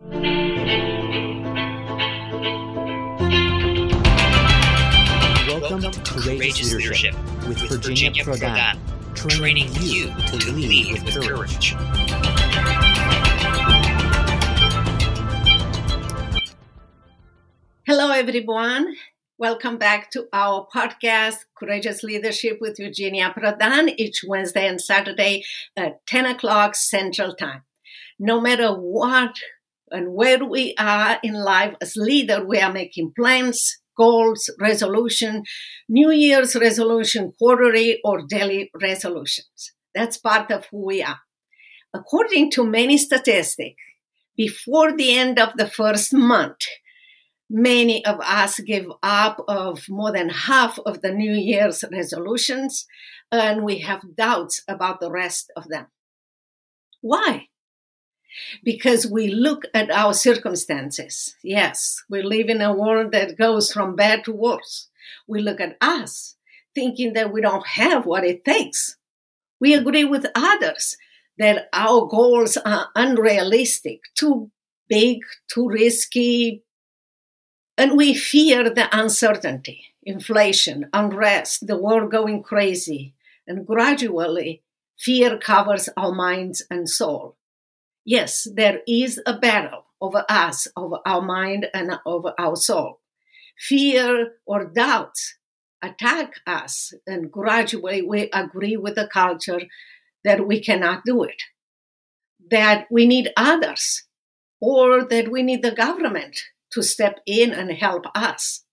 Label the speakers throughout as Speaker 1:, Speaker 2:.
Speaker 1: Welcome to Courageous Leadership with Virginia Prodan, training you to lead with courage.
Speaker 2: Hello, everyone. Welcome back to our podcast, Courageous Leadership with Virginia Prodan, each Wednesday and Saturday at 10 o'clock Central Time. No matter what and where we are in life as leader, we are making plans, goals, resolution, New Year's resolution, quarterly or daily resolutions. That's part of who we are. According to many statistics, before the end of the first month, many of us give up of more than half of the new year's resolutions and we have doubts about the rest of them why because we look at our circumstances yes we live in a world that goes from bad to worse we look at us thinking that we don't have what it takes we agree with others that our goals are unrealistic too big too risky and we fear the uncertainty, inflation, unrest, the world going crazy. And gradually, fear covers our minds and soul. Yes, there is a battle over us, over our mind, and over our soul. Fear or doubt attack us, and gradually we agree with the culture that we cannot do it, that we need others, or that we need the government to step in and help us.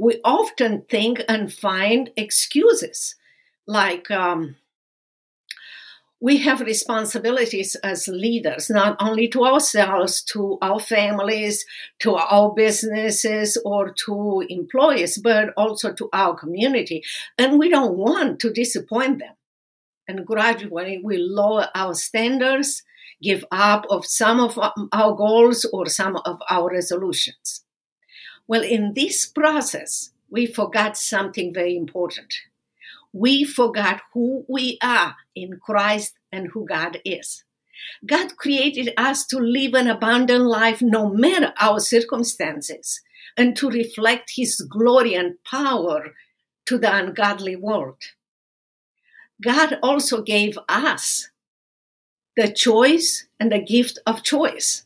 Speaker 2: We often think and find excuses like um, we have responsibilities as leaders, not only to ourselves, to our families, to our businesses, or to employees, but also to our community. And we don't want to disappoint them. And gradually we lower our standards give up of some of our goals or some of our resolutions. Well, in this process, we forgot something very important. We forgot who we are in Christ and who God is. God created us to live an abundant life no matter our circumstances and to reflect His glory and power to the ungodly world. God also gave us the choice and the gift of choice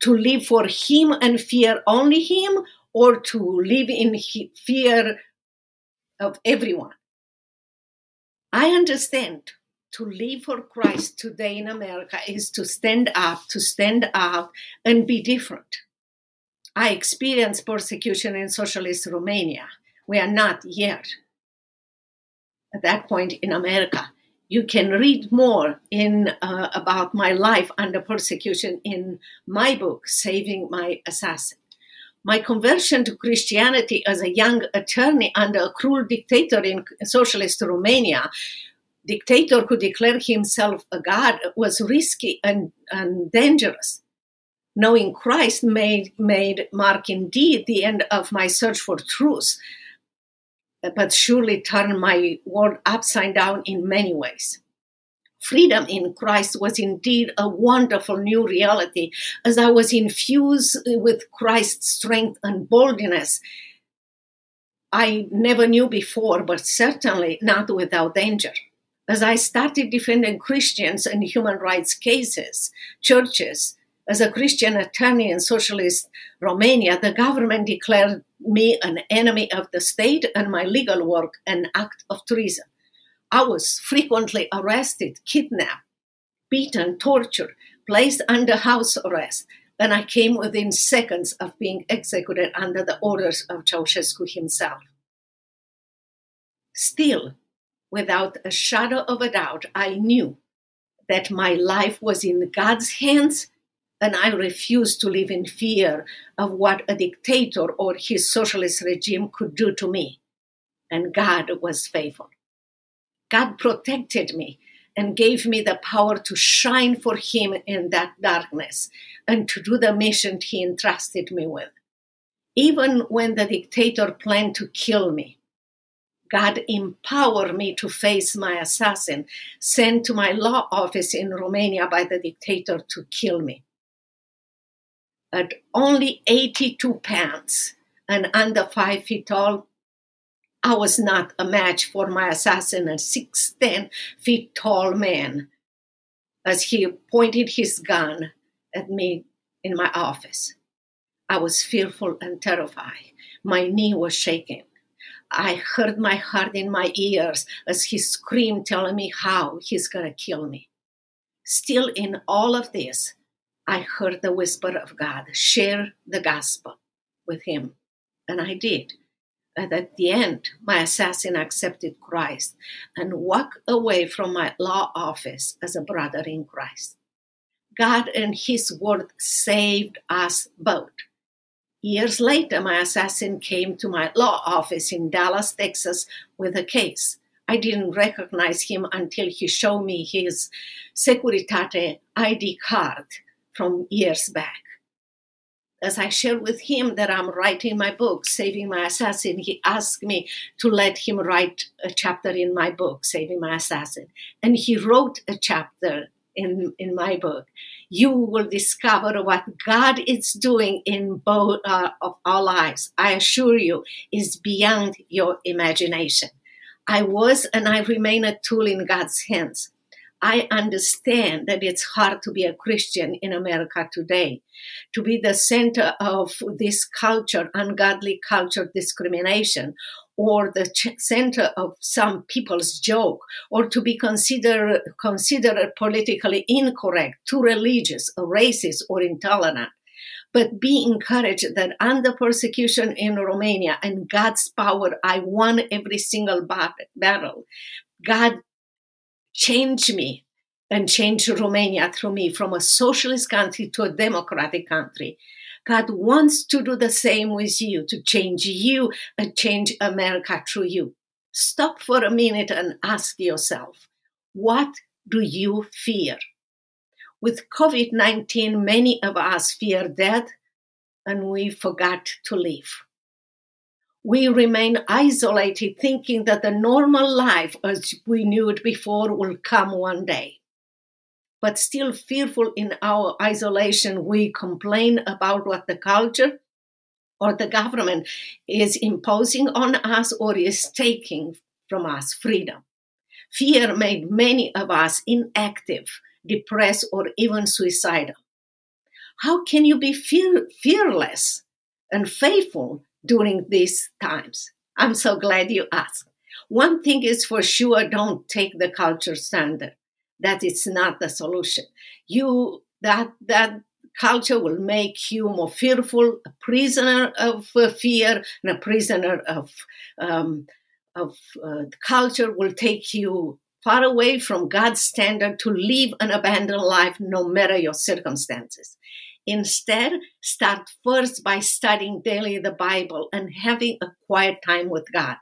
Speaker 2: to live for Him and fear only Him, or to live in fear of everyone. I understand to live for Christ today in America is to stand up, to stand out, and be different. I experienced persecution in socialist Romania. We are not yet at that point in America you can read more in uh, about my life under persecution in my book saving my assassin my conversion to christianity as a young attorney under a cruel dictator in socialist romania dictator who declared himself a god was risky and, and dangerous knowing christ made, made mark indeed the end of my search for truth but surely turned my world upside down in many ways. Freedom in Christ was indeed a wonderful new reality as I was infused with Christ's strength and boldness. I never knew before, but certainly not without danger. As I started defending Christians in human rights cases, churches, as a Christian attorney in socialist Romania, the government declared me an enemy of the state and my legal work an act of treason. I was frequently arrested, kidnapped, beaten, tortured, placed under house arrest, and I came within seconds of being executed under the orders of Ceausescu himself. Still, without a shadow of a doubt, I knew that my life was in God's hands and I refused to live in fear of what a dictator or his socialist regime could do to me. And God was faithful. God protected me and gave me the power to shine for Him in that darkness and to do the mission He entrusted me with. Even when the dictator planned to kill me, God empowered me to face my assassin, sent to my law office in Romania by the dictator to kill me. at only 82 pounds and under five feet tall, I was not a match for my assassin, a 6'10 feet tall man, as he pointed his gun at me in my office. I was fearful and terrified. My knee was shaking. I heard my heart in my ears as he screamed, telling me how he's to kill me. Still, in all of this, I heard the whisper of God share the gospel with him. And I did. And at the end, my assassin accepted Christ and walked away from my law office as a brother in Christ. God and His Word saved us both. Years later, my assassin came to my law office in Dallas, Texas, with a case. I didn't recognize him until he showed me his Securitate ID card from years back. As I shared with him that I'm writing my book, Saving My Assassin, he asked me to let him write a chapter in my book, Saving My Assassin. And he wrote a chapter in, in my book, you will discover what God is doing in both uh, of our lives. I assure you, is beyond your imagination. I was and I remain a tool in God's hands. I understand that it's hard to be a Christian in America today, to be the center of this culture, ungodly culture discrimination, or the center of some people's joke, or to be considered considered politically incorrect, too religious, or racist, or intolerant. But be encouraged that under persecution in Romania and God's power, I won every single battle. God changed me and change Romania through me from a socialist country to a democratic country. God wants to do the same with you, to change you and change America through you. Stop for a minute and ask yourself, what do you fear? With COVID 19, many of us fear death and we forgot to live. We remain isolated, thinking that the normal life as we knew it before will come one day but still fearful in our isolation, we complain about what the culture or the government is imposing on us or is taking from us freedom. Fear made many of us inactive, depressed, or even suicidal. How can you be fear- fearless and faithful during these times? I'm so glad you asked. One thing is for sure don't take the culture standard that it's not the solution. You that that culture will make you more fearful, a prisoner of uh, fear, and a prisoner of um, of uh, culture will take you far away from God's standard to live an abandoned life, no matter your circumstances. Instead, start first by studying daily the Bible and having a quiet time with God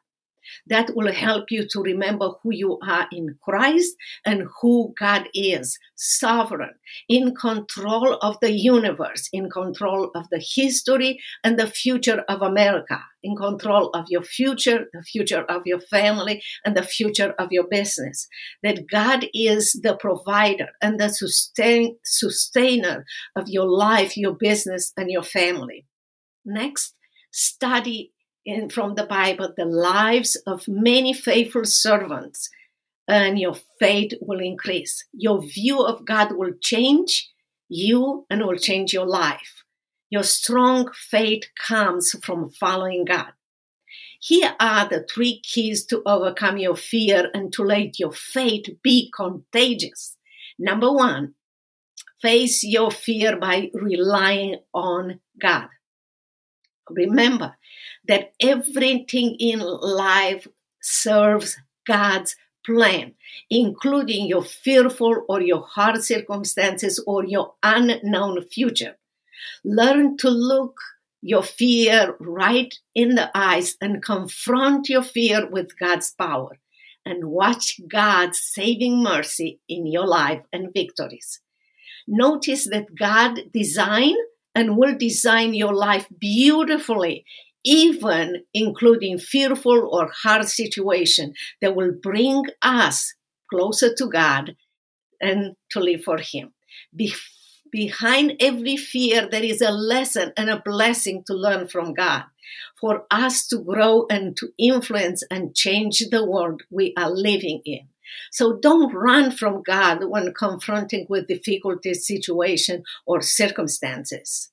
Speaker 2: that will help you to remember who you are in Christ and who God is sovereign, in control of the universe, in control of the history and the future of America, in control of your future, the future of your family, and the future of your business. That God is the provider and the sustain, sustainer of your life, your business, and your family. Next, study in, from the Bible the lives of many faithful servants, and your faith will increase. Your view of God will change you and will change your life. Your strong faith comes from following God. Here are the three keys to overcome your fear and to let your faith be contagious. Number one, face your fear by relying on God. Remember, that everything in life serves God's plan, including your fearful or your hard circumstances or your unknown future. Learn to look your fear right in the eyes and confront your fear with God's power and watch God's saving mercy in your life and victories. Notice that God designed and will design your life beautifully even including fearful or hard situation that will bring us closer to God and to live for Him. Be- Behind every fear, there is a lesson and a blessing to learn from God for us to grow and to influence and change the world we are living in. So don't run from God when confronting with difficulty situation or circumstances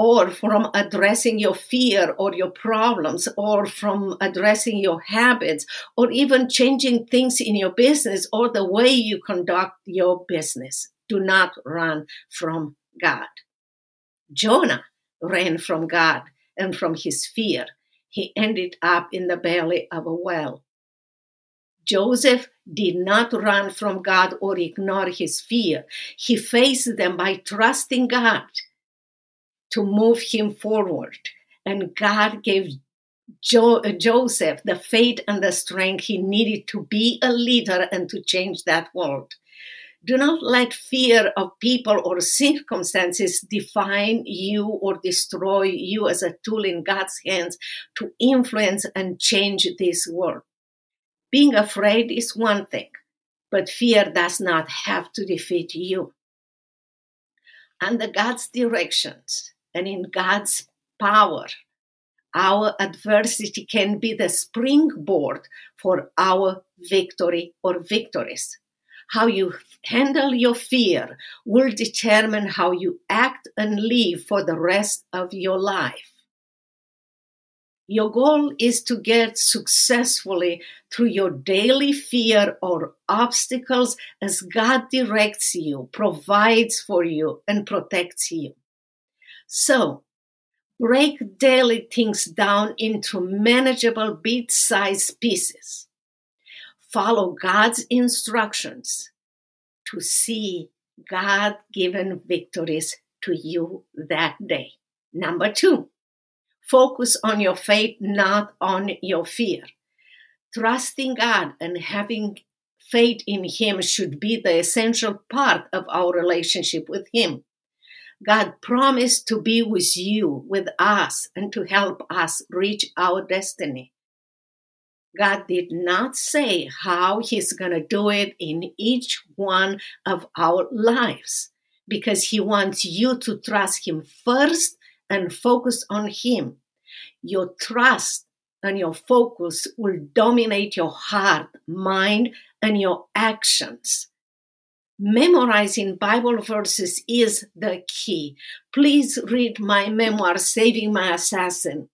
Speaker 2: or from addressing your fear or your problems or from addressing your habits or even changing things in your business or the way you conduct your business. Do not run from God. Jonah ran from God and from his fear. He ended up in the belly of a whale. Joseph did not run from God or ignore his fear. He faced them by trusting God to move him forward. And God gave jo- Joseph the faith and the strength he needed to be a leader and to change that world. Do not let fear of people or circumstances define you or destroy you as a tool in God's hands to influence and change this world. Being afraid is one thing, but fear does not have to defeat you. Under God's directions and in God's power, our adversity can be the springboard for our victory or victories. How you handle your fear will determine how you act and live for the rest of your life. Your goal is to get successfully through your daily fear or obstacles as God directs you, provides for you, and protects you. So, break daily things down into manageable bit sized pieces follow God's instructions to see God given victories to you that day. Number two, focus on your faith, not on your fear. Trusting God and having faith in Him should be the essential part of our relationship with Him. God promised to be with you, with us, and to help us reach our destiny. God did not say how He's going to do it in each one of our lives because He wants you to trust Him first and focus on Him. Your trust and your focus will dominate your heart, mind, and your actions. Memorizing Bible verses is the key. Please read my memoir, Saving My Assassin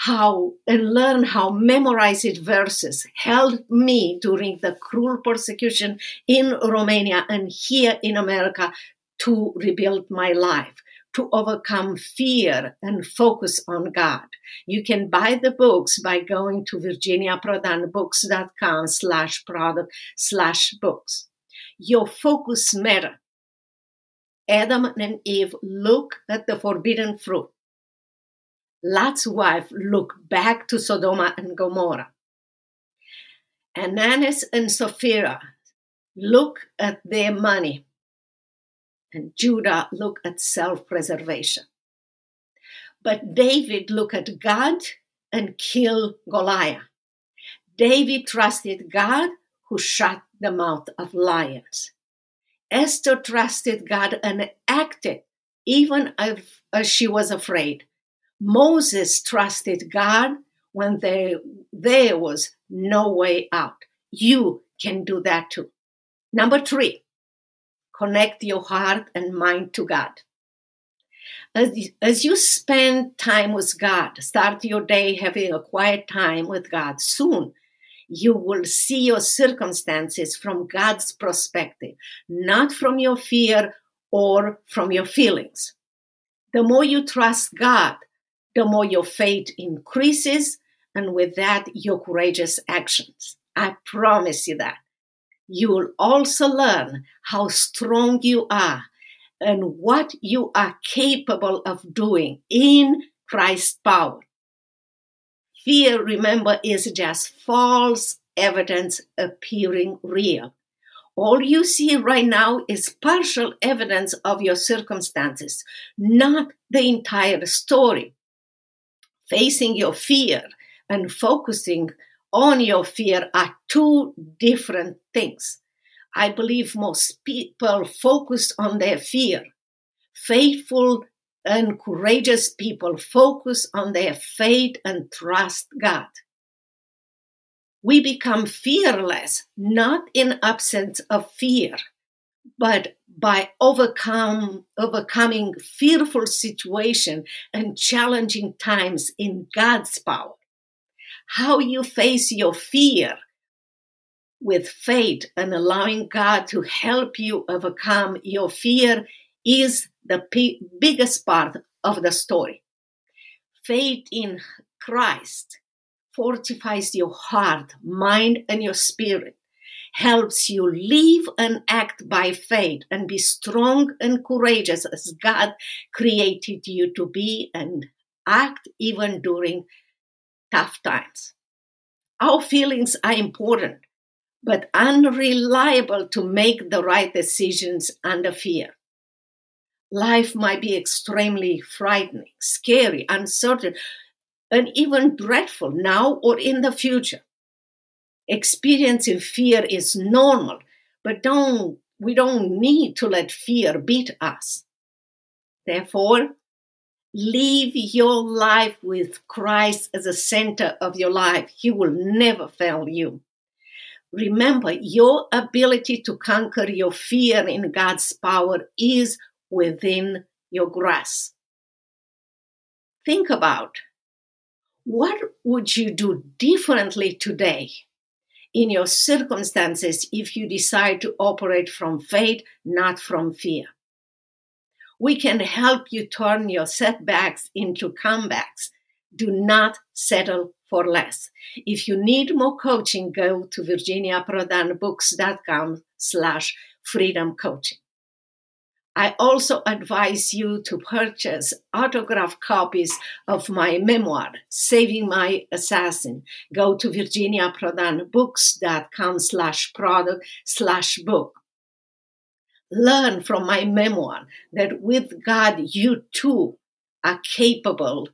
Speaker 2: how and learn how memorized verses helped me during the cruel persecution in Romania and here in America to rebuild my life, to overcome fear and focus on God. You can buy the books by going to virginiaprodanbooks.com slash product slash books. Your focus matter. Adam and Eve look at the forbidden fruit Lot's wife look back to Sodom and Gomorrah. Ananias and Sapphira look at their money, and Judah look at self preservation. But David looked at God and killed Goliath. David trusted God who shut the mouth of lions. Esther trusted God and acted even if, she was afraid. Moses trusted God when there, there was no way out. You can do that too. Number three, connect your heart and mind to God. As, as you spend time with God, start your day having a quiet time with God. Soon you will see your circumstances from God's perspective, not from your fear or from your feelings. The more you trust God, the more your faith increases, and with that, your courageous actions. I promise you that. You will also learn how strong you are and what you are capable of doing in Christ's power. Fear, remember, is just false evidence appearing real. All you see right now is partial evidence of your circumstances, not the entire story facing your fear and focusing on your fear are two different things. I believe most people focus on their fear. Faithful and courageous people focus on their faith and trust God. We become fearless not in absence of fear, but by overcome, overcoming fearful situation and challenging times in God's power. How you face your fear with faith and allowing God to help you overcome your fear is the p- biggest part of the story. Faith in Christ fortifies your heart, mind, and your spirit, helps you live and act by faith and be strong and courageous as God created you to be and act even during tough times. Our feelings are important, but unreliable to make the right decisions under fear. Life might be extremely frightening, scary, uncertain, and even dreadful now or in the future. Experiencing fear is normal, but don't we don't need to let fear beat us. Therefore, live your life with Christ as the center of your life. He will never fail you. Remember, your ability to conquer your fear in God's power is within your grasp. Think about what would you do differently today in your circumstances if you decide to operate from faith, not from fear. We can help you turn your setbacks into comebacks. Do not settle for less. If you need more coaching, go to virginiaprodanbooks.com slash freedom coaching. I also advise you to purchase autographed copies of my memoir, Saving My Assassin. Go to virginiaprodanbooks.com slash product slash book. Learn from my memoir that with God, you too are capable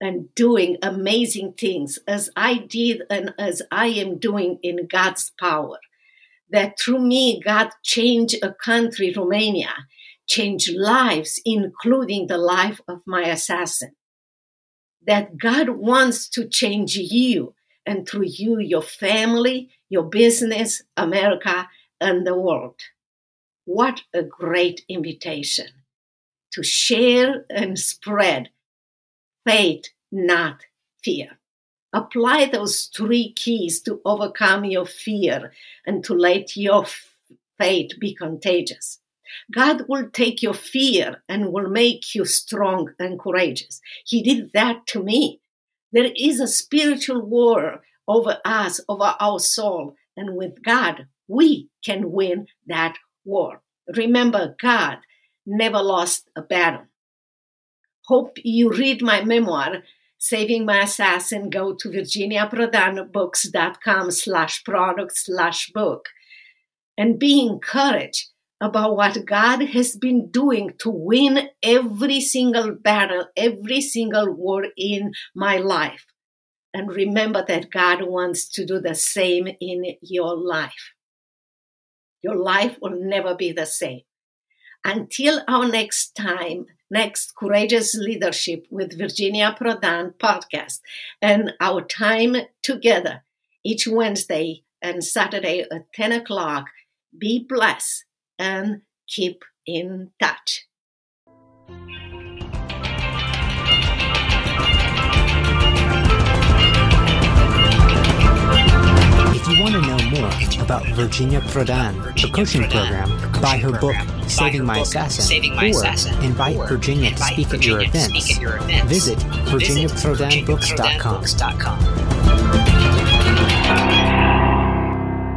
Speaker 2: and doing amazing things as I did and as I am doing in God's power. That through me, God changed a country, Romania, changed lives, including the life of my assassin. That God wants to change you and through you, your family, your business, America, and the world. What a great invitation to share and spread faith, not fear. Apply those three keys to overcome your fear and to let your faith be contagious. God will take your fear and will make you strong and courageous. He did that to me. There is a spiritual war over us, over our soul, and with God, we can win that war. Remember, God never lost a battle. Hope you read my memoir, Saving My Assassin. Go to virginiaprodanbooks.com slash product slash book and be encouraged about what God has been doing to win every single battle, every single war in my life. And remember that God wants to do the same in your life. Your life will never be the same. Until our next time, next Courageous Leadership with Virginia Prodan podcast, and our time together each Wednesday and Saturday at 10 o'clock. Be blessed and keep in touch.
Speaker 1: You want to know more about Virginia Prodan, the coaching program, buy her book, Saving My Assassin, or invite Virginia to speak at your events, visit virginiaprodanbooks.com.